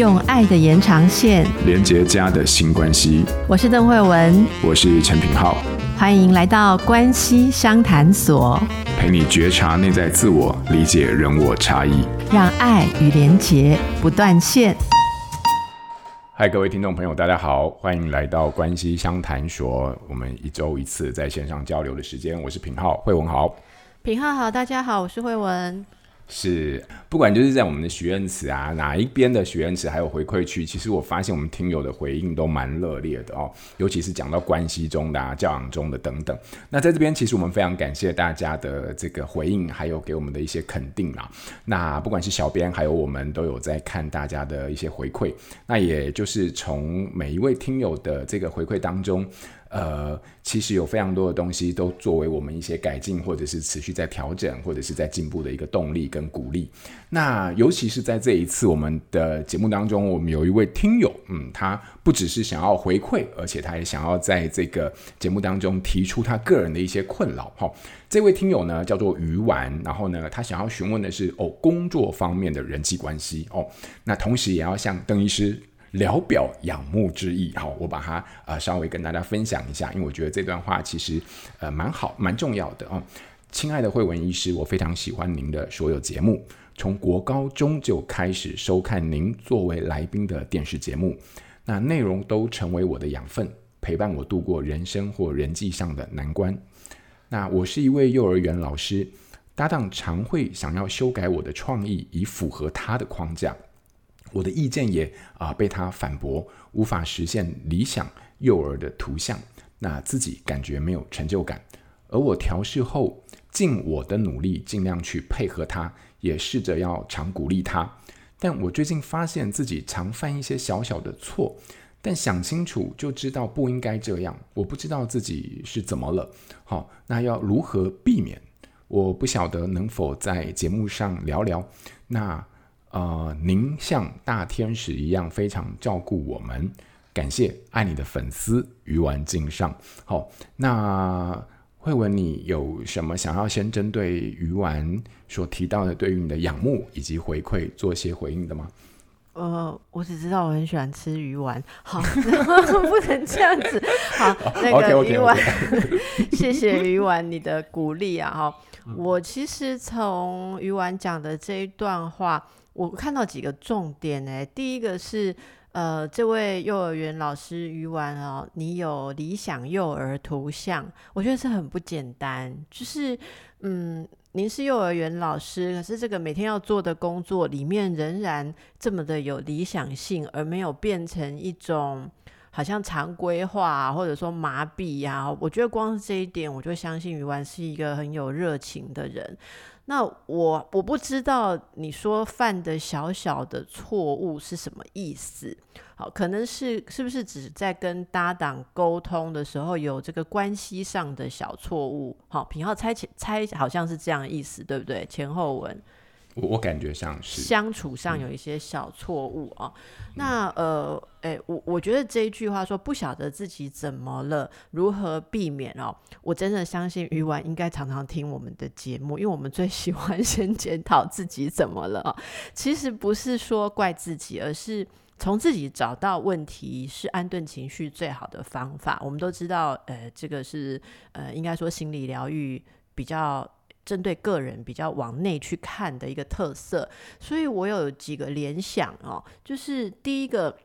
用爱的延长线连接家的新关系。我是邓慧文，我是陈品浩，欢迎来到关系相谈所，陪你觉察内在自我，理解人我差异，让爱与连结不断线。嗨，各位听众朋友，大家好，欢迎来到关系相谈所。我们一周一次在线上交流的时间，我是品浩，慧文好，品浩好，大家好，我是慧文。是，不管就是在我们的许愿池啊，哪一边的许愿池还有回馈区，其实我发现我们听友的回应都蛮热烈的哦，尤其是讲到关系中的、啊、教养中的等等。那在这边，其实我们非常感谢大家的这个回应，还有给我们的一些肯定啦。那不管是小编还有我们都有在看大家的一些回馈，那也就是从每一位听友的这个回馈当中。呃，其实有非常多的东西都作为我们一些改进，或者是持续在调整，或者是在进步的一个动力跟鼓励。那尤其是在这一次我们的节目当中，我们有一位听友，嗯，他不只是想要回馈，而且他也想要在这个节目当中提出他个人的一些困扰。哈，这位听友呢叫做鱼丸，然后呢，他想要询问的是哦，工作方面的人际关系哦，那同时也要向邓医师。聊表仰慕之意，好，我把它呃稍微跟大家分享一下，因为我觉得这段话其实呃蛮好蛮重要的啊。亲爱的惠文医师，我非常喜欢您的所有节目，从国高中就开始收看您作为来宾的电视节目，那内容都成为我的养分，陪伴我度过人生或人际上的难关。那我是一位幼儿园老师，搭档常会想要修改我的创意，以符合他的框架。我的意见也啊、被他反驳，无法实现理想幼儿的图像，那自己感觉没有成就感。而我调试后，尽我的努力，尽量去配合他，也试着要常鼓励他。但我最近发现自己常犯一些小小的错，但想清楚就知道不应该这样。我不知道自己是怎么了，好，那要如何避免？我不晓得能否在节目上聊聊。那。呃，您像大天使一样非常照顾我们，感谢爱你的粉丝鱼丸敬上。好，那慧文，你有什么想要先针对鱼丸所提到的对于你的仰慕以及回馈做些回应的吗？呃，我只知道我很喜欢吃鱼丸，好，不能这样子。好，那个 鱼丸，谢谢鱼丸你的鼓励啊！哈，我其实从鱼丸讲的这一段话。我看到几个重点呢，第一个是，呃，这位幼儿园老师鱼丸哦，你有理想幼儿图像，我觉得是很不简单。就是，嗯，您是幼儿园老师，可是这个每天要做的工作里面仍然这么的有理想性，而没有变成一种好像常规化或者说麻痹呀。我觉得光是这一点，我就相信鱼丸是一个很有热情的人。那我我不知道你说犯的小小的错误是什么意思？好，可能是是不是只在跟搭档沟通的时候有这个关系上的小错误？好，品号猜猜好像是这样意思，对不对？前后文。我我感觉像是相处上有一些小错误啊。那呃，哎、欸，我我觉得这一句话说不晓得自己怎么了，如何避免哦？我真的相信鱼丸应该常常听我们的节目，因为我们最喜欢先检讨自己怎么了啊。其实不是说怪自己，而是从自己找到问题是安顿情绪最好的方法。我们都知道，呃，这个是呃，应该说心理疗愈比较。针对个人比较往内去看的一个特色，所以我有几个联想哦，就是第一个，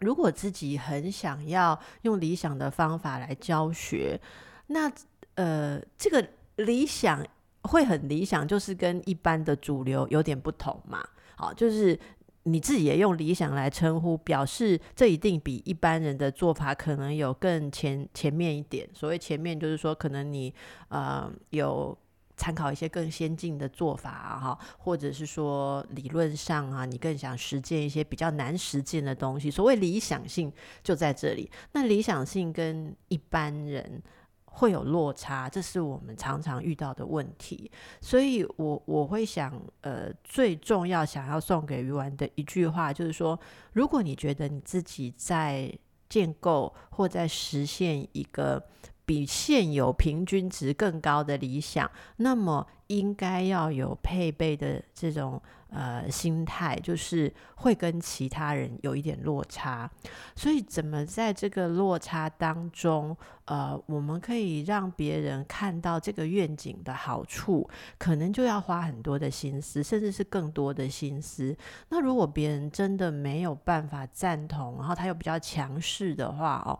如果自己很想要用理想的方法来教学，那呃，这个理想会很理想，就是跟一般的主流有点不同嘛。好，就是你自己也用理想来称呼，表示这一定比一般人的做法可能有更前前面一点。所谓前面，就是说可能你呃有。参考一些更先进的做法啊，哈，或者是说理论上啊，你更想实践一些比较难实践的东西。所谓理想性就在这里，那理想性跟一般人会有落差，这是我们常常遇到的问题。所以我我会想，呃，最重要想要送给鱼丸的一句话就是说，如果你觉得你自己在建构或在实现一个。比现有平均值更高的理想，那么应该要有配备的这种呃心态，就是会跟其他人有一点落差，所以怎么在这个落差当中，呃，我们可以让别人看到这个愿景的好处，可能就要花很多的心思，甚至是更多的心思。那如果别人真的没有办法赞同，然后他又比较强势的话，哦。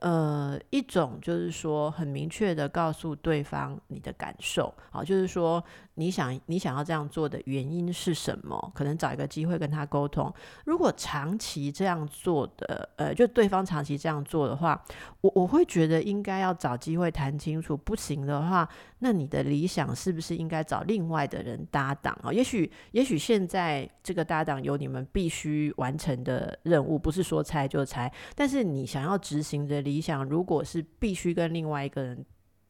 呃，一种就是说很明确的告诉对方你的感受，好，就是说你想你想要这样做的原因是什么？可能找一个机会跟他沟通。如果长期这样做的，呃，就对方长期这样做的话，我我会觉得应该要找机会谈清楚。不行的话，那你的理想是不是应该找另外的人搭档啊？也许也许现在这个搭档有你们必须完成的任务，不是说拆就拆，但是你想要执行的。理想如果是必须跟另外一个人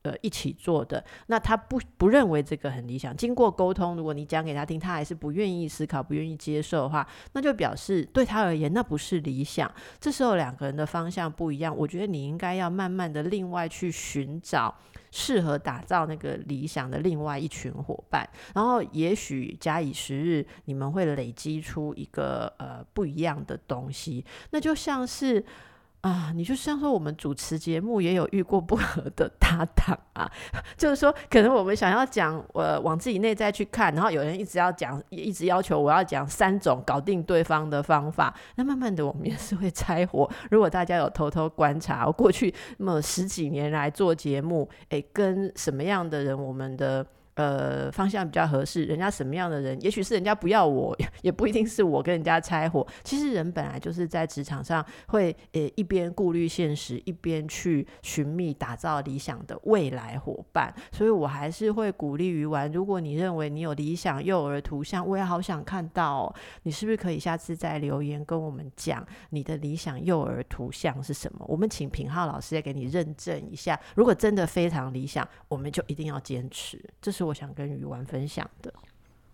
呃一起做的，那他不不认为这个很理想。经过沟通，如果你讲给他听，他还是不愿意思考、不愿意接受的话，那就表示对他而言那不是理想。这时候两个人的方向不一样，我觉得你应该要慢慢的另外去寻找适合打造那个理想的另外一群伙伴，然后也许假以时日，你们会累积出一个呃不一样的东西。那就像是。啊，你就像说我们主持节目也有遇过不合的搭档啊，就是说可能我们想要讲，呃，往自己内在去看，然后有人一直要讲，一直要求我要讲三种搞定对方的方法，那慢慢的我们也是会拆火。如果大家有偷偷观察，我过去那么十几年来做节目，诶，跟什么样的人，我们的。呃，方向比较合适，人家什么样的人，也许是人家不要我，也不一定是我跟人家拆伙。其实人本来就是在职场上会呃一边顾虑现实，一边去寻觅打造理想的未来伙伴。所以我还是会鼓励鱼丸，如果你认为你有理想幼儿图像，我也好想看到，你是不是可以下次再留言跟我们讲你的理想幼儿图像是什么？我们请品浩老师也给你认证一下。如果真的非常理想，我们就一定要坚持。这是我。想跟鱼丸分享的，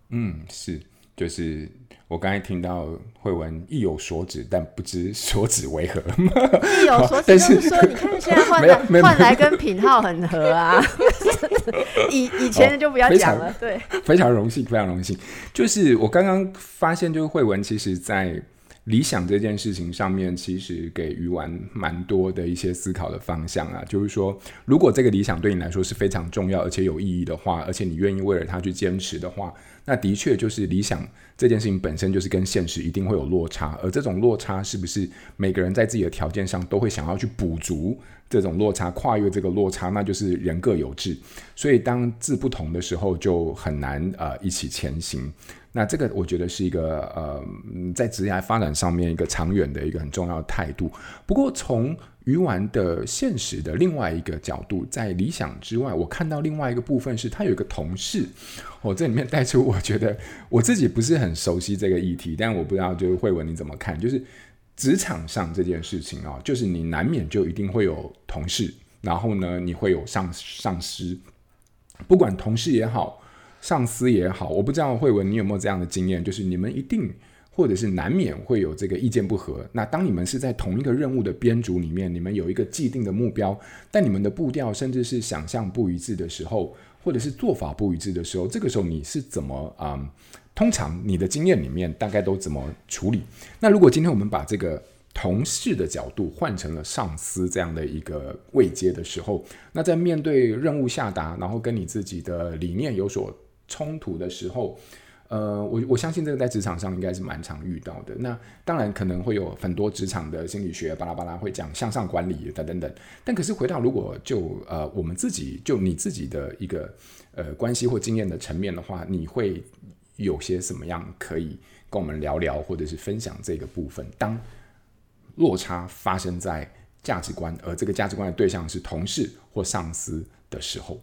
嗯，是，就是我刚才听到慧文意有所指，但不知所指为何。意有所指就是说，你看现在换来换来跟品号很合啊。以以前的就不要讲了，对，非常荣幸，非常荣幸。就是我刚刚发现，就是慧文其实在。理想这件事情上面，其实给鱼丸蛮多的一些思考的方向啊。就是说，如果这个理想对你来说是非常重要而且有意义的话，而且你愿意为了它去坚持的话，那的确就是理想这件事情本身就是跟现实一定会有落差。而这种落差是不是每个人在自己的条件上都会想要去补足这种落差，跨越这个落差，那就是人各有志。所以当志不同的时候，就很难呃一起前行。那这个我觉得是一个呃，在职业发展上面一个长远的一个很重要的态度。不过从鱼丸的现实的另外一个角度，在理想之外，我看到另外一个部分是，他有一个同事，我、哦、这里面带出我觉得我自己不是很熟悉这个议题，但我不知道就是慧文你怎么看？就是职场上这件事情啊、哦，就是你难免就一定会有同事，然后呢，你会有上上司，不管同事也好。上司也好，我不知道慧文你有没有这样的经验，就是你们一定或者是难免会有这个意见不合。那当你们是在同一个任务的编组里面，你们有一个既定的目标，但你们的步调甚至是想象不一致的时候，或者是做法不一致的时候，这个时候你是怎么啊、通常你的经验里面大概都怎么处理？那如果今天我们把这个同事的角度换成了上司这样的一个位阶的时候，那在面对任务下达，然后跟你自己的理念有所冲突的时候，呃，我我相信这个在职场上应该是蛮常遇到的。那当然可能会有很多职场的心理学巴拉巴拉会讲向上管理等等等。但可是回到如果就呃我们自己就你自己的一个呃关系或经验的层面的话，你会有些什么样可以跟我们聊聊，或者是分享这个部分？当落差发生在价值观，而这个价值观的对象是同事或上司的时候。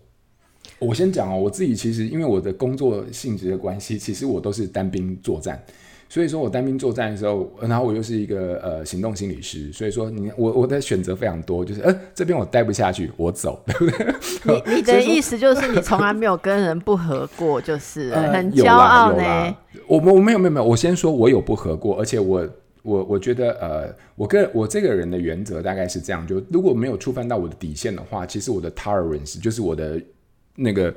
我先讲哦，我自己其实因为我的工作性质的关系，其实我都是单兵作战，所以说我单兵作战的时候，然后我又是一个呃行动心理师，所以说你我我的选择非常多，就是呃这边我待不下去，我走，对不对？你你的意思就是你从来没有跟人不合过，就是很骄傲呢？我我没有没有没有，我先说我有不合过，而且我我我觉得呃我跟我这个人的原则大概是这样，就如果没有触犯到我的底线的话，其实我的 tolerance 就是我的。那个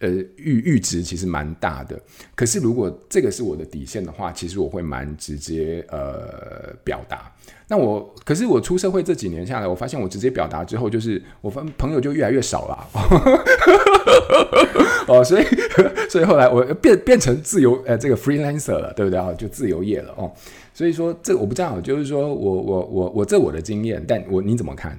呃阈阈值其实蛮大的。可是如果这个是我的底线的话，其实我会蛮直接呃表达。那我可是我出社会这几年下来，我发现我直接表达之后，就是我分朋友就越来越少了。哦，所以所以后来我变变成自由呃这个 freelancer 了，对不对啊？就自由业了哦。所以说这我不知道，就是说我我我我这我的经验，但我你怎么看？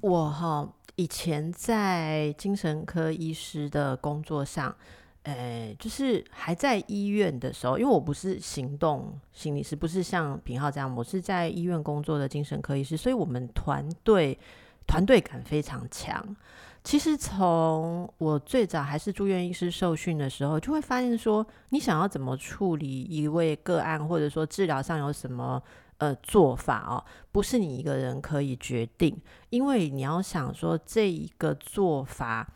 我哈以前在精神科医师的工作上，呃，就是还在医院的时候，因为我不是行动心理师，不是像品浩这样，我是在医院工作的精神科医师，所以我们团队团队感非常强。其实从我最早还是住院医师受训的时候，就会发现说，你想要怎么处理一位个案，或者说治疗上有什么呃做法哦，不是你一个人可以决定，因为你要想说这一个做法，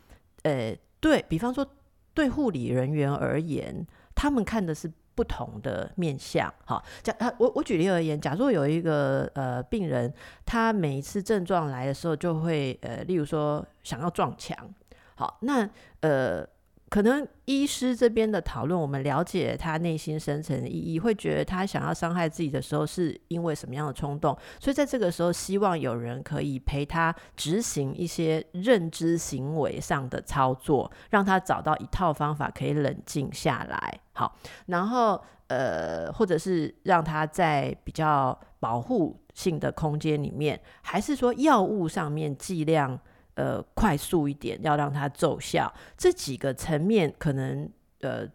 呃，对，比方说对护理人员而言，他们看的是。不同的面相，好，假，我我举例而言，假如有一个呃病人，他每一次症状来的时候，就会呃，例如说想要撞墙，好，那呃，可能医师这边的讨论，我们了解他内心深层的意义，会觉得他想要伤害自己的时候，是因为什么样的冲动，所以在这个时候，希望有人可以陪他执行一些认知行为上的操作，让他找到一套方法，可以冷静下来。好，然后呃，或者是让他在比较保护性的空间里面，还是说药物上面剂量呃快速一点，要让他奏效，这几个层面可能呃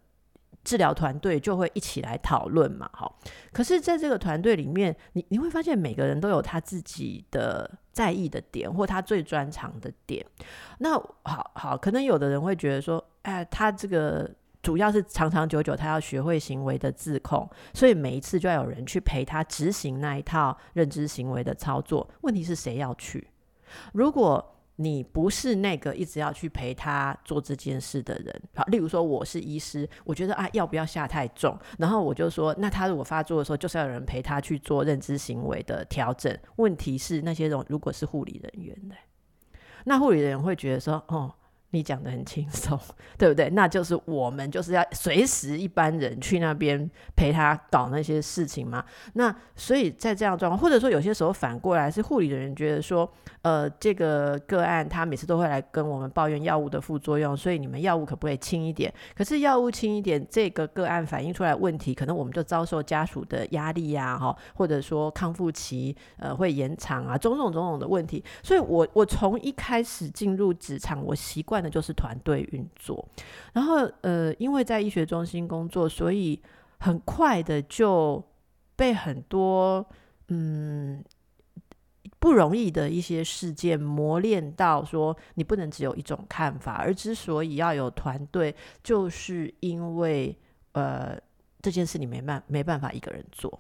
治疗团队就会一起来讨论嘛。好，可是在这个团队里面，你你会发现每个人都有他自己的在意的点，或他最专长的点。那好好，可能有的人会觉得说，哎，他这个。主要是长长久久，他要学会行为的自控，所以每一次就要有人去陪他执行那一套认知行为的操作。问题是谁要去？如果你不是那个一直要去陪他做这件事的人，好，例如说我是医师，我觉得啊要不要下太重？然后我就说，那他如果发作的时候，就是要有人陪他去做认知行为的调整。问题是那些人如果是护理人员的，那护理人员会觉得说，哦。你讲得很轻松，对不对？那就是我们就是要随时一般人去那边陪他搞那些事情嘛。那所以在这样状况，或者说有些时候反过来是护理的人觉得说，呃，这个个案他每次都会来跟我们抱怨药物的副作用，所以你们药物可不可以轻一点？可是药物轻一点，这个个案反映出来问题，可能我们就遭受家属的压力呀，哈，或者说康复期呃会延长啊，种种种种的问题。所以我我从一开始进入职场，我习惯。的就是团队运作，然后呃，因为在医学中心工作，所以很快的就被很多嗯不容易的一些事件磨练到，说你不能只有一种看法，而之所以要有团队，就是因为呃这件事你没办没办法一个人做，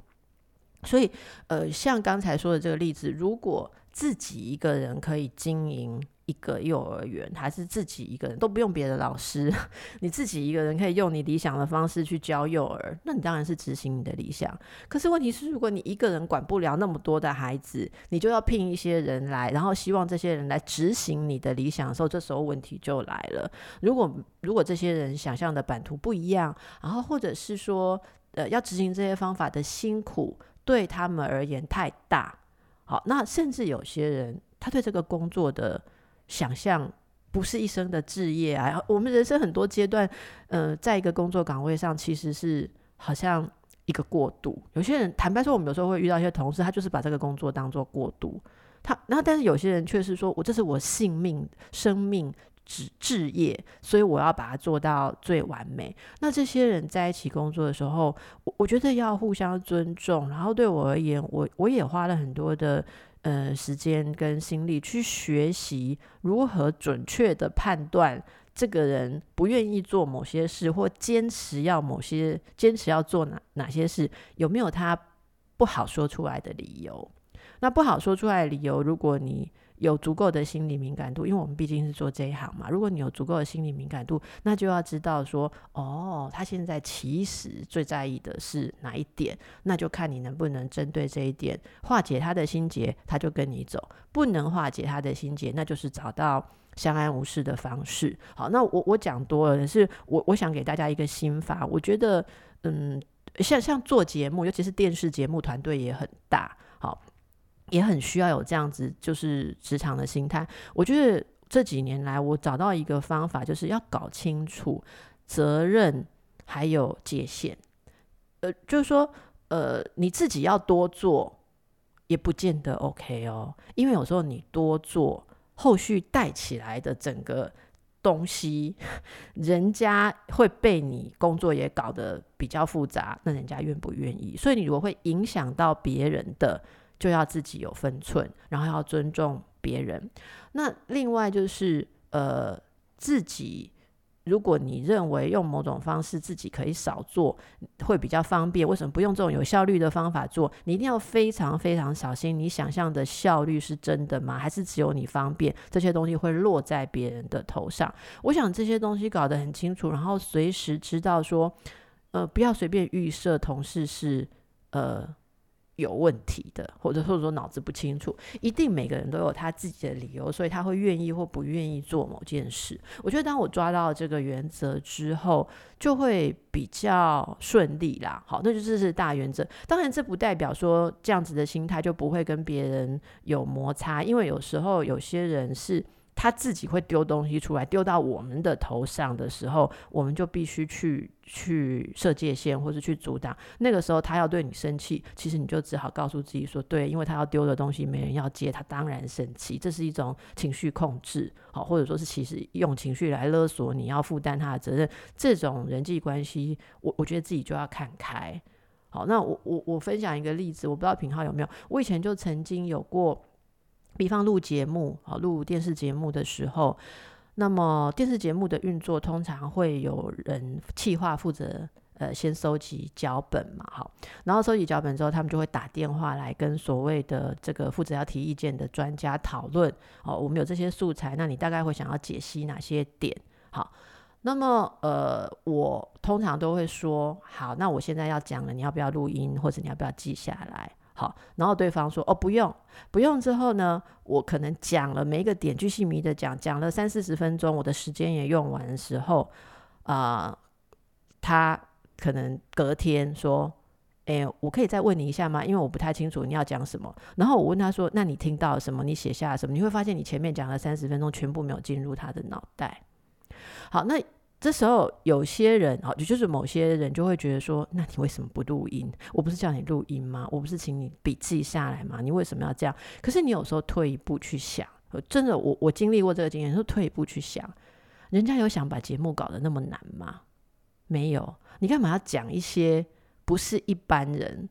所以呃像刚才说的这个例子，如果自己一个人可以经营。一个幼儿园还是自己一个人都不用别的老师，你自己一个人可以用你理想的方式去教幼儿，那你当然是执行你的理想。可是问题是，如果你一个人管不了那么多的孩子，你就要聘一些人来，然后希望这些人来执行你的理想的时候，这时候问题就来了。如果如果这些人想象的版图不一样，然后或者是说，呃，要执行这些方法的辛苦对他们而言太大，好，那甚至有些人他对这个工作的。想象不是一生的志业啊！我们人生很多阶段，呃，在一个工作岗位上，其实是好像一个过渡。有些人坦白说，我们有时候会遇到一些同事，他就是把这个工作当做过渡。他，然后但是有些人却是说，我这是我性命、生命志志业，所以我要把它做到最完美。那这些人在一起工作的时候，我我觉得要互相尊重。然后对我而言，我我也花了很多的。呃，时间跟心力去学习如何准确的判断这个人不愿意做某些事，或坚持要某些坚持要做哪哪些事，有没有他不好说出来的理由？那不好说出来的理由，如果你有足够的心理敏感度，因为我们毕竟是做这一行嘛。如果你有足够的心理敏感度，那就要知道说，哦，他现在其实最在意的是哪一点，那就看你能不能针对这一点化解他的心结，他就跟你走；不能化解他的心结，那就是找到相安无事的方式。好，那我我讲多了，是我我想给大家一个心法。我觉得，嗯，像像做节目，尤其是电视节目，团队也很大，也很需要有这样子就是职场的心态。我觉得这几年来，我找到一个方法，就是要搞清楚责任还有界限。呃，就是说，呃，你自己要多做。也不见得 OK 哦，因为有时候你多做，后续带起来的整个东西，人家会被你工作也搞得比较复杂，那人家愿不愿意？所以你如果会影响到别人的，就要自己有分寸，然后要尊重别人。那另外就是呃，自己。如果你认为用某种方式自己可以少做会比较方便，为什么不用这种有效率的方法做？你一定要非常非常小心，你想象的效率是真的吗？还是只有你方便？这些东西会落在别人的头上。我想这些东西搞得很清楚，然后随时知道说，呃，不要随便预设同事是呃。有问题的，或者或者说脑子不清楚，一定每个人都有他自己的理由，所以他会愿意或不愿意做某件事。我觉得当我抓到这个原则之后，就会比较顺利啦。好，那就这是大原则。当然，这不代表说这样子的心态就不会跟别人有摩擦，因为有时候有些人是。他自己会丢东西出来，丢到我们的头上的时候，我们就必须去去设界限，或是去阻挡。那个时候他要对你生气，其实你就只好告诉自己说：对，因为他要丢的东西没人要接，他当然生气。这是一种情绪控制，好，或者说是其实用情绪来勒索你要负担他的责任。这种人际关系，我我觉得自己就要看开。好，那我我我分享一个例子，我不知道品皓有没有，我以前就曾经有过。比方录节目啊，录电视节目的时候，那么电视节目的运作通常会有人企划负责，呃，先收集脚本嘛，好，然后收集脚本之后，他们就会打电话来跟所谓的这个负责要提意见的专家讨论。哦，我们有这些素材，那你大概会想要解析哪些点？好，那么呃，我通常都会说，好，那我现在要讲了，你要不要录音，或者你要不要记下来？好，然后对方说：“哦，不用，不用。”之后呢，我可能讲了每一个点，巨细靡的讲，讲了三四十分钟，我的时间也用完的时候，啊、他可能隔天说：“哎，我可以再问你一下吗？因为我不太清楚你要讲什么。”然后我问他说：“那你听到什么？你写下了什么？”你会发现，你前面讲了三十分钟，全部没有进入他的脑袋。好，那。这时候有些人啊，就是某些人就会觉得说，那你为什么不录音？我不是叫你录音吗？我不是请你笔记下来吗？你为什么要这样？可是你有时候退一步去想，真的，我我经历过这个经验，说退一步去想，人家有想把节目搞得那么难吗？没有，你干嘛要讲一些不是一般人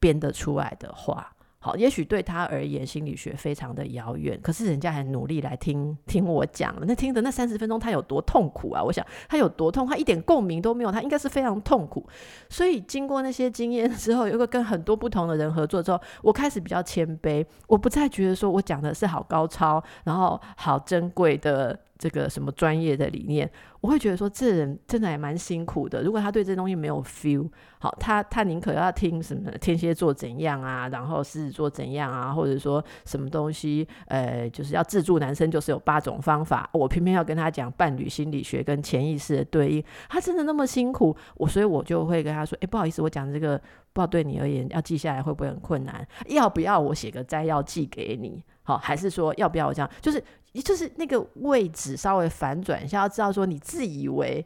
编得出来的话？好，也许对他而言，心理学非常的遥远，可是人家很努力来听听我讲了。那听的那三十分钟，他有多痛苦啊？我想他有多痛，他一点共鸣都没有，他应该是非常痛苦。所以经过那些经验之后，有个跟很多不同的人合作之后，我开始比较谦卑，我不再觉得说我讲的是好高超，然后好珍贵的。这个什么专业的理念，我会觉得说，这人真的还蛮辛苦的。如果他对这东西没有 feel，好，他他宁可要听什么天蝎座怎样啊，然后狮子座怎样啊，或者说什么东西，呃，就是要自助男生就是有八种方法，我偏偏要跟他讲伴侣心理学跟潜意识的对应，他真的那么辛苦，我所以我就会跟他说，哎，不好意思，我讲这个不知道对你而言要记下来会不会很困难？要不要我写个摘要寄给你？好，还是说要不要我这样？就是。就是那个位置稍微反转一下，要知道说你自以为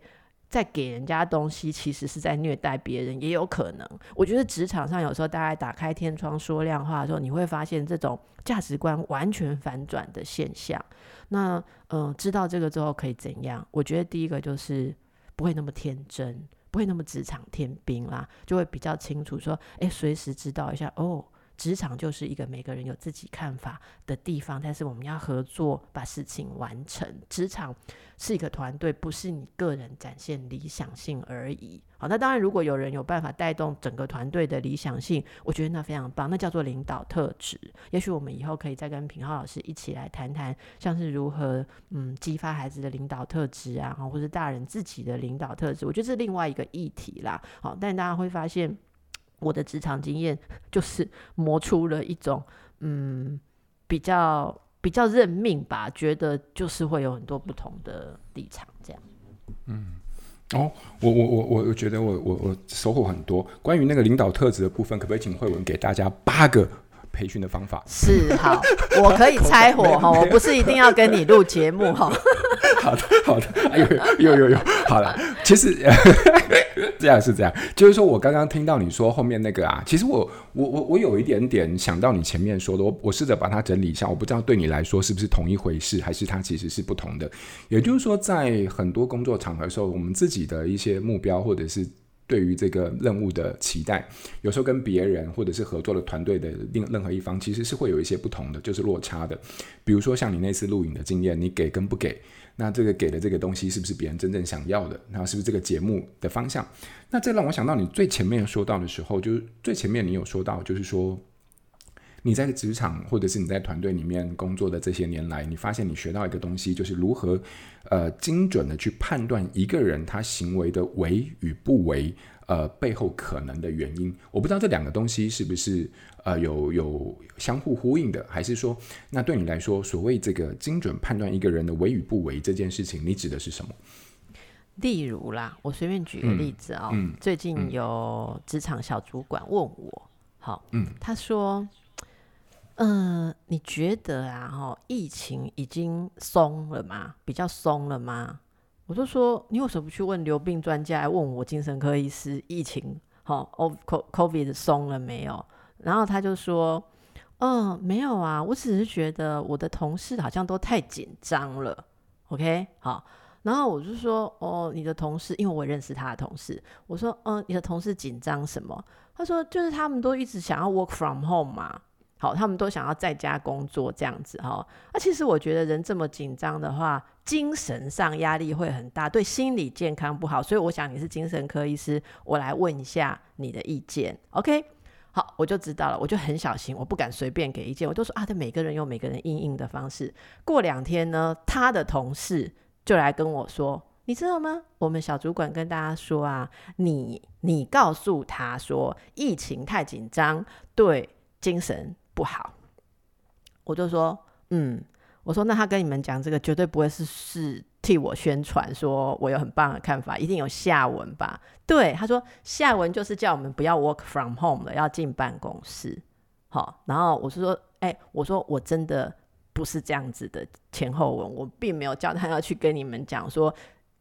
在给人家东西，其实是在虐待别人，也有可能。我觉得职场上有时候大家打开天窗说亮话的时候，你会发现这种价值观完全反转的现象。那嗯、知道这个之后可以怎样？我觉得第一个就是不会那么天真，不会那么职场天兵啦，就会比较清楚说，哎，随时知道一下哦。职场就是一个每个人有自己看法的地方，但是我们要合作把事情完成。职场是一个团队，不是你个人展现理想性而已。好，那当然，如果有人有办法带动整个团队的理想性，我觉得那非常棒，那叫做领导特质。也许我们以后可以再跟品浩老师一起来谈谈，像是如何嗯激发孩子的领导特质啊，或者大人自己的领导特质，我觉得是另外一个议题啦。好，但大家会发现。我的职场经验就是磨出了一种，嗯，比较比较认命吧，觉得就是会有很多不同的立场这样。嗯，哦，我我我我我觉得我我我收获很多。关于那个领导特质的部分，可不可以请慧文给大家八个？培训的方法是好，我可以拆火 哈，我不是一定要跟你录节目哈。好的，好的，哎呦，有有有，好了，其实 这样是这样，就是说我刚刚听到你说后面那个啊，其实我我我我有一点点想到你前面说的，我我试着把它整理一下，我不知道对你来说是不是同一回事，还是它其实是不同的。也就是说，在很多工作场合的时候，我们自己的一些目标或者是。对于这个任务的期待，有时候跟别人或者是合作的团队的另任何一方，其实是会有一些不同的，就是落差的。比如说像你那次录影的经验，你给跟不给，那这个给的这个东西是不是别人真正想要的？那是不是这个节目的方向？那这让我想到你最前面说到的时候，就是最前面你有说到，就是说。你在职场或者是你在团队里面工作的这些年来，你发现你学到一个东西，就是如何呃精准的去判断一个人他行为的为与不为，呃背后可能的原因。我不知道这两个东西是不是呃有有相互呼应的，还是说那对你来说，所谓这个精准判断一个人的为与不为这件事情，你指的是什么？例如啦，我随便举个例子啊、哦嗯嗯，最近有职场小主管问我，好，嗯，他说。嗯、你觉得啊，哈，疫情已经松了吗？比较松了吗？我就说，你为什么不去问流病专家，问我精神科医师，疫情哈，O COVID 松了没有？然后他就说，嗯、呃，没有啊，我只是觉得我的同事好像都太紧张了。OK，好，然后我就说，哦，你的同事，因为我认识他的同事，我说，嗯、你的同事紧张什么？他说，就是他们都一直想要 work from home 嘛。好，他们都想要在家工作这样子哈。那、其实我觉得人这么紧张的话，精神上压力会很大，对心理健康不好。所以我想你是精神科医师，我来问一下你的意见。OK，好，我就知道了。我就很小心，我不敢随便给意见。我就说啊，这每个人有每个人因应的方式。过两天呢，他的同事就来跟我说，你知道吗？我们小主管跟大家说啊，你你告诉他说，疫情太紧张，对精神。不好，我就说，嗯，我说那他跟你们讲这个绝对不会是是替我宣传，说我有很棒的看法，一定有下文吧？对，他说下文就是叫我们不要 work from home 了，要进办公室。好，然后我是说，哎、我说我真的不是这样子的前后文，我并没有叫他要去跟你们讲说。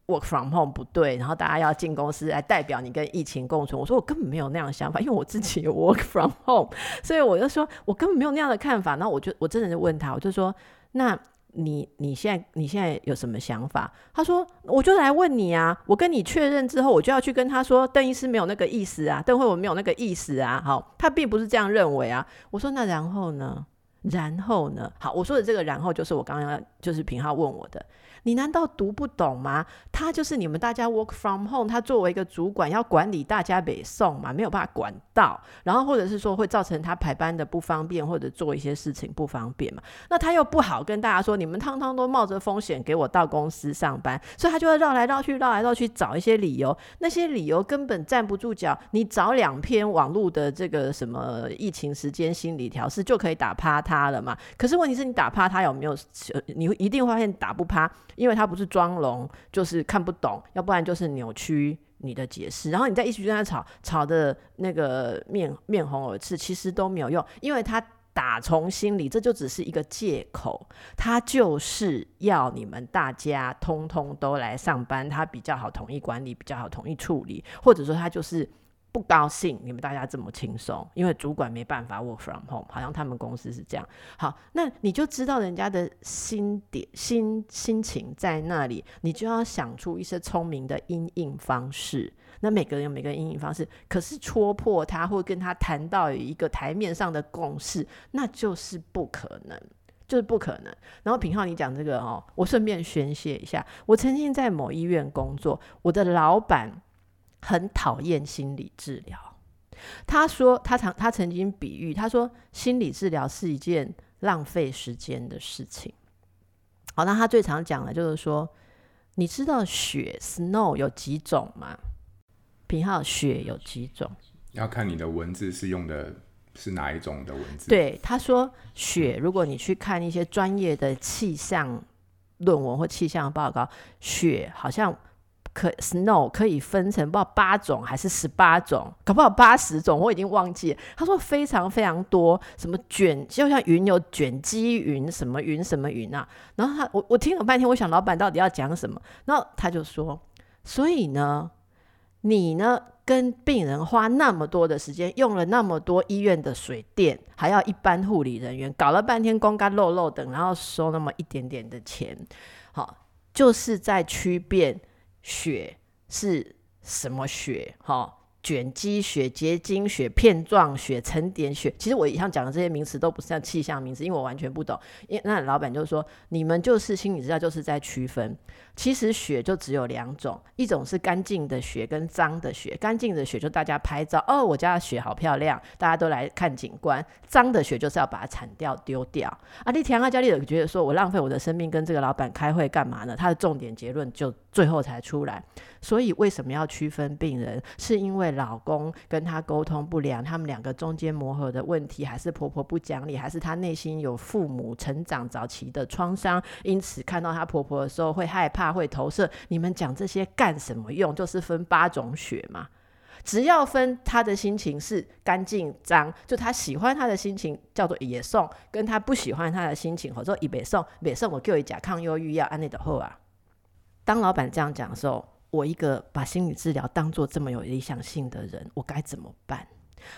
Work from home 不对，然后大家要进公司来代表你跟疫情共存。我说我根本没有那样的想法，因为我自己有 work from home，所以我就说我根本没有那样的看法。那我就我真的就问他，我就说那你你现在你现在有什么想法？他说我就来问你啊，我跟你确认之后，我就要去跟他说邓医师没有那个意思啊，邓惠文没有那个意思啊。好，他并不是这样认为啊。我说那然后呢？然后呢？好，我说的这个然后就是我刚刚就是平浩问我的。你难道读不懂吗？他就是你们大家 work from home，他作为一个主管要管理大家北宋嘛，没有办法管到，然后或者是说会造成他排班的不方便，或者做一些事情不方便嘛。那他又不好跟大家说，你们通通都冒着风险给我到公司上班，所以他就会绕来绕去，绕来绕去找一些理由，那些理由根本站不住脚。你找两篇网络的这个什么疫情时间心理调试就可以打趴他了嘛？可是问题是你打趴他有没有？你一定会发现打不趴。因为他不是装聋，就是看不懂，要不然就是扭曲你的解释，然后你再一直跟他吵，吵的那个面面红耳赤，其实都没有用，因为他打从心里这就只是一个借口，他就是要你们大家通通都来上班，他比较好统一管理，比较好统一处理，或者说他就是。不高兴，你们大家这么轻松，因为主管没办法 work from home，好像他们公司是这样。好，那你就知道人家的心点、心心情在那里，你就要想出一些聪明的因应方式。那每个人有每个人因应方式，可是戳破他或跟他谈到一个台面上的共识，那就是不可能，就是不可能。然后品浩，你讲这个哦，我顺便宣泄一下，我曾经在某医院工作，我的老板。很讨厌心理治疗，他说他常他曾经比喻，他说心理治疗是一件浪费时间的事情。好，那他最常讲的就是说，你知道雪 snow 有几种吗？平浩，雪有几种？要看你的文字是用的是哪一种的文字？对，他说雪，如果你去看一些专业的气象论文或气象报告，雪好像。可 snow 可以分成不知道八种还是十八种，搞不好八十种，我已经忘记了。他说非常非常多，什么卷就像云有卷积云，什么云什么云啊。然后他我我听了半天，我想老板到底要讲什么？然后他就说，所以呢，你呢跟病人花那么多的时间，用了那么多医院的水电，还要一般护理人员，搞了半天光干漏漏等，然后收那么一点点的钱，好，就是在区变。雪是什么雪？哈，卷积雪、结晶雪、片状雪、沉淀雪。其实我以上讲的这些名词都不是像气象名词，因为我完全不懂。因那老板就说，你们就是心理治疗，就是在区分。其实雪就只有两种，一种是干净的雪跟脏的雪。干净的雪就大家拍照，哦，我家的雪好漂亮，大家都来看景观。脏的雪就是要把它铲掉丢掉。啊，你田阿家里有觉得说我浪费我的生命跟这个老板开会干嘛呢？他的重点结论就最后才出来。所以为什么要区分病人？是因为老公跟他沟通不良，他们两个中间磨合的问题，还是婆婆不讲理，还是她内心有父母成长早期的创伤，因此看到她婆婆的时候会害怕。会投射，你们讲这些干什么用？就是分八种血嘛，只要分他的心情是干净脏，就他喜欢他的心情叫做野送，跟他不喜欢他的心情，或者说以北送，北送我给我一甲抗忧郁药安内的后啊。当老板这样讲的时候，我一个把心理治疗当做这么有理想性的人，我该怎么办？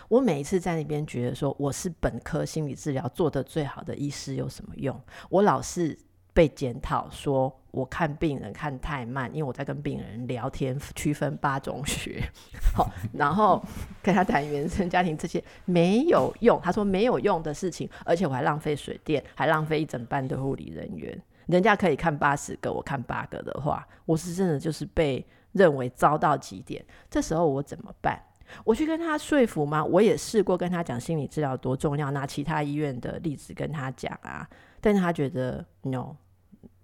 我每一次在那边觉得说我是本科心理治疗做得最好的医师有什么用？我老是。被检讨说我看病人看太慢，因为我在跟病人聊天，区分八种学，好，然后跟他谈原生家庭这些没有用。他说没有用的事情，而且我还浪费水电，还浪费一整班的护理人员。人家可以看八十个，我看八个的话，我是真的就是被认为糟到极点。这时候我怎么办？我去跟他说服吗？我也试过跟他讲心理治疗多重要，拿其他医院的例子跟他讲啊。但是他觉得 no，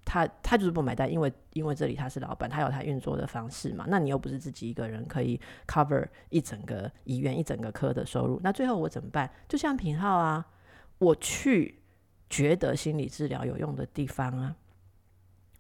他他就是不买单，因为因为这里他是老板，他有他运作的方式嘛。那你又不是自己一个人可以 cover 一整个医院一整个科的收入，那最后我怎么办？就像品浩啊，我去觉得心理治疗有用的地方啊，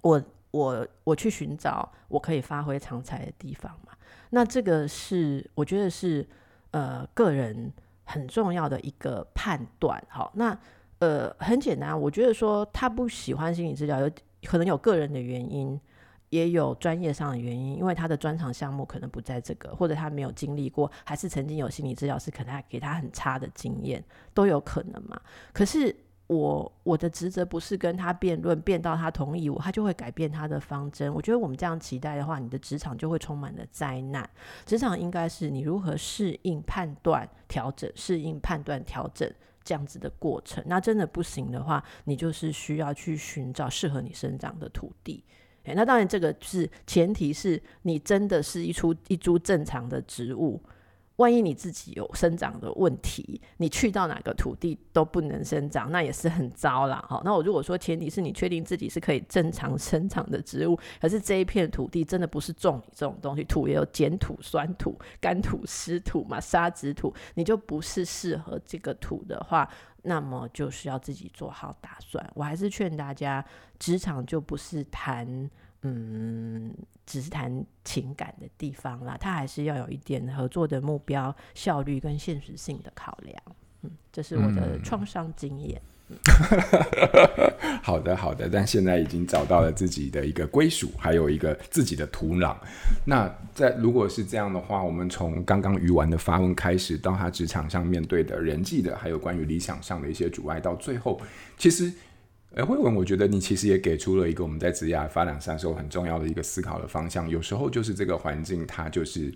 我我我去寻找我可以发挥长才的地方嘛。那这个是我觉得是呃个人很重要的一个判断。好，那。呃，很简单，我觉得说他不喜欢心理治疗，有可能有个人的原因，也有专业上的原因，因为他的专长项目可能不在这个，或者他没有经历过，还是曾经有心理治疗师可能还给他很差的经验，都有可能嘛。可是我我的职责不是跟他辩论，辩到他同意我，他就会改变他的方针。我觉得我们这样期待的话，你的职场就会充满了灾难。职场应该是你如何适应、判断、调整、适应、判断、调整。这样子的过程，那真的不行的话，你就是需要去寻找适合你生长的土地。那当然这个是前提是你真的是一株一株正常的植物。万一你自己有生长的问题，你去到哪个土地都不能生长，那也是很糟啦。好，那我如果说前提是你确定自己是可以正常生长的植物，可是这一片土地真的不是种你这种东西，土也有碱土、酸土、干土、湿土嘛，沙质土，你就不是适合这个土的话，那么就是要自己做好打算。我还是劝大家，职场就不是谈。嗯，只是谈情感的地方啦，他还是要有一点合作的目标、效率跟现实性的考量。嗯，这是我的创伤经验。嗯、好的，好的，但现在已经找到了自己的一个归属，还有一个自己的土壤。那在如果是这样的话，我们从刚刚鱼丸的发问开始，到他职场上面对的人际的，还有关于理想上的一些阻碍，到最后，其实。哎，慧文，我觉得你其实也给出了一个我们在职业发展上时候很重要的一个思考的方向。有时候就是这个环境，它就是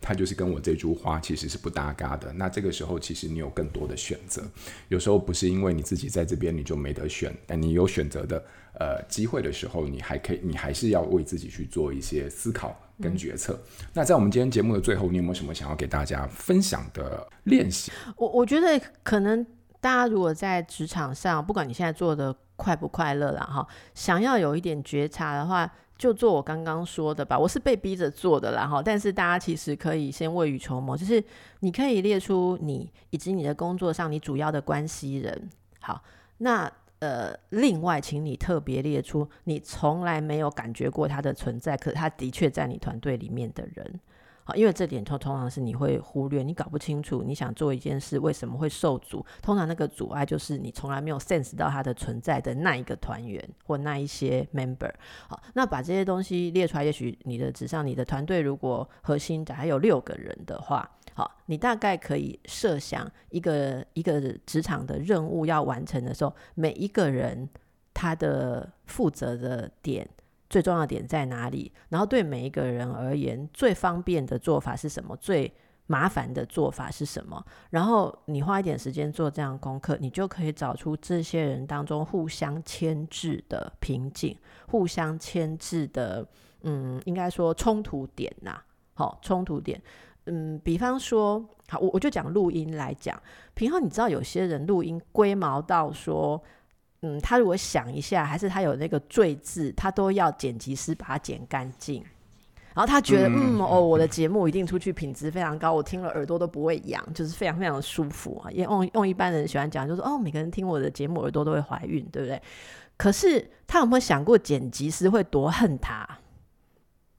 它就是跟我这株花其实是不搭嘎的。那这个时候，其实你有更多的选择。有时候不是因为你自己在这边你就没得选，但你有选择的呃机会的时候，你还可以，你还是要为自己去做一些思考跟决策。嗯。那在我们今天节目的最后，你有没有什么想要给大家分享的练习？我我觉得可能大家如果在职场上，不管你现在做的。快不快乐了哈？想要有一点觉察的话，就做我刚刚说的吧，我是被逼着做的啦哈。但是大家其实可以先未雨绸缪，就是你可以列出你以及你的工作上你主要的关系人。好，那呃，另外请你特别列出你从来没有感觉过他的存在，可他的确在你团队里面的人。好，因为这点通通常是你会忽略，你搞不清楚你想做一件事为什么会受阻。通常那个阻碍就是你从来没有 sense 到它的存在的那一个团员或那一些 member。好，那把这些东西列出来，也许你的纸上，你的团队如果核心的还有六个人的话，好，你大概可以设想一个一个职场的任务要完成的时候，每一个人他的负责的点。最重要点在哪里？然后对每一个人而言，最方便的做法是什么？最麻烦的做法是什么？然后你花一点时间做这样功课，你就可以找出这些人当中互相牵制的瓶颈，互相牵制的，嗯，应该说冲突点呐、好，冲突点，嗯，比方说，好，我我就讲录音来讲，平常你知道有些人录音龟毛到说。嗯，他如果想一下，还是他有那个罪字，他都要剪辑师把它剪干净。然后他觉得，嗯，嗯哦，我的节目一定出去品质非常高，我听了耳朵都不会痒，就是非常非常的舒服啊。也用用一般人喜欢讲，就是哦，每个人听我的节目耳朵都会怀孕，对不对？可是他有没有想过，剪辑师会多恨他？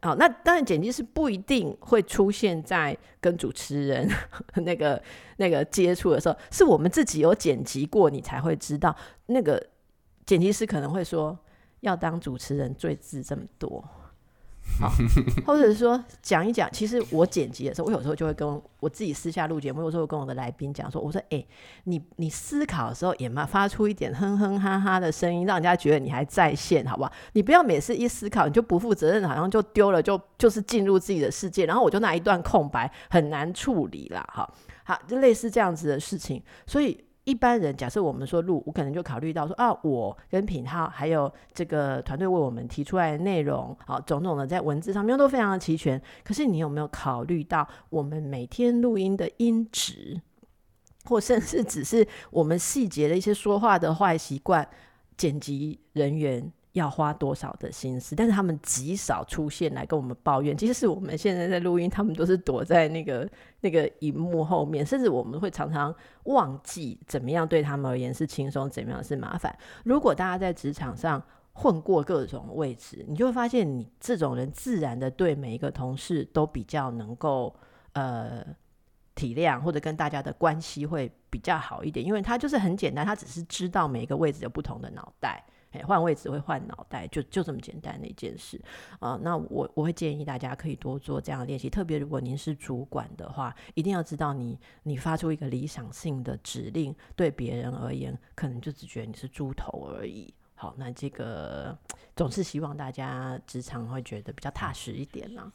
哦，那当然，剪辑师不一定会出现在跟主持人 那个那个接触的时候，是我们自己有剪辑过，你才会知道那个。剪辑师可能会说，要当主持人最字这么多，好，或者是说讲一讲。其实我剪辑的时候，我有时候就会跟我自己私下录节目，有时候跟我的来宾讲说：“我说，哎、你你思考的时候也嘛发出一点哼哼哈哈的声音，让人家觉得你还在线，好不好？你不要每次一思考你就不负责任，好像就丢了，就就是进入自己的世界，然后我就那一段空白很难处理啦。好，好，就类似这样子的事情，所以。一般人假设我们说录，我可能就考虑到说啊，我跟品浩还有这个团队为我们提出来的内容，好，种种的在文字上面都非常的齐全。可是你有没有考虑到我们每天录音的音质，或甚至只是我们细节的一些说话的坏习惯，剪辑人员？要花多少的心思？但是他们极少出现来跟我们抱怨。即使我们现在在录音，他们都是躲在那个 那个荧幕后面，甚至我们会常常忘记怎么样对他们而言是轻松，怎么样是麻烦。如果大家在职场上混过各种位置，你就会发现，你这种人自然的对每一个同事都比较能够呃体谅，或者跟大家的关系会比较好一点，因为他就是很简单，他只是知道每一个位置有不同的脑袋。换位置会换脑袋，就就这么简单的一件事啊、那我我会建议大家可以多做这样的练习，特别如果您是主管的话，一定要知道你你发出一个理想性的指令，对别人而言，可能就只觉得你是猪头而已。好，那这个总是希望大家职场会觉得比较踏实一点呢、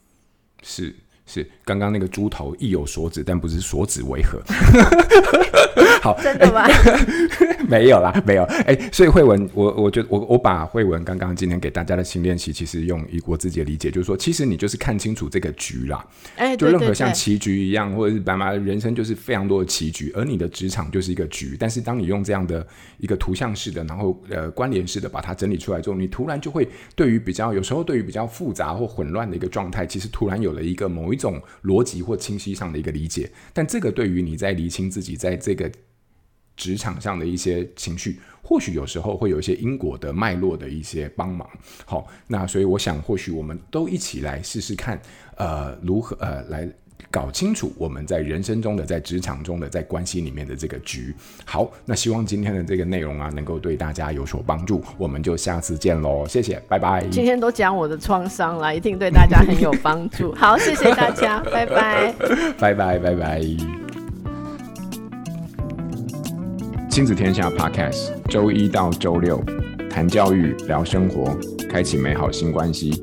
是。是刚刚那个猪头意有所指，但不是所指为何？好，真的吗？欸、没有啦，没有。哎、欸，所以慧文，我我觉得我我把慧文刚刚今天给大家的新练习，其实用以我自己的理解，就是说，其实你就是看清楚这个局啦。哎、欸，就任何像棋局一样，或者是爸妈人生就是非常多的棋局，而你的职场就是一个局。但是当你用这样的一个图像式的，然后呃关联式的把它整理出来之后，你突然就会对于比较有时候对于比较复杂或混乱的一个状态，其实突然有了一个某。一种逻辑或清晰上的一个理解，但这个对于你在厘清自己在这个职场上的一些情绪，或许有时候会有一些因果的脉络的一些帮忙。好，那所以我想，或许我们都一起来试试看，呃，如何呃来。搞清楚我们在人生中的、在职场中的、在关系里面的这个局。好，那希望今天的这个内容啊，能够对大家有所帮助。我们就下次见喽，谢谢，拜拜。今天都讲我的创伤了，一定对大家很有帮助。好，谢谢大家，拜拜，拜拜，拜拜。亲子天下 Podcast，周一到周六谈教育、聊生活，开启美好新关系。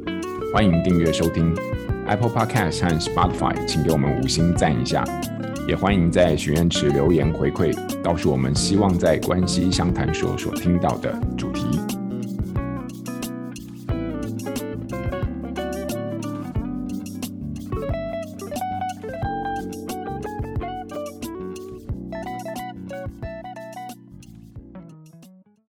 欢迎订阅收听。Apple Podcast 和 Spotify，请给我们五星赞一下，也欢迎在许愿池留言回馈，告诉我们希望在关系相谈所所听到的主题。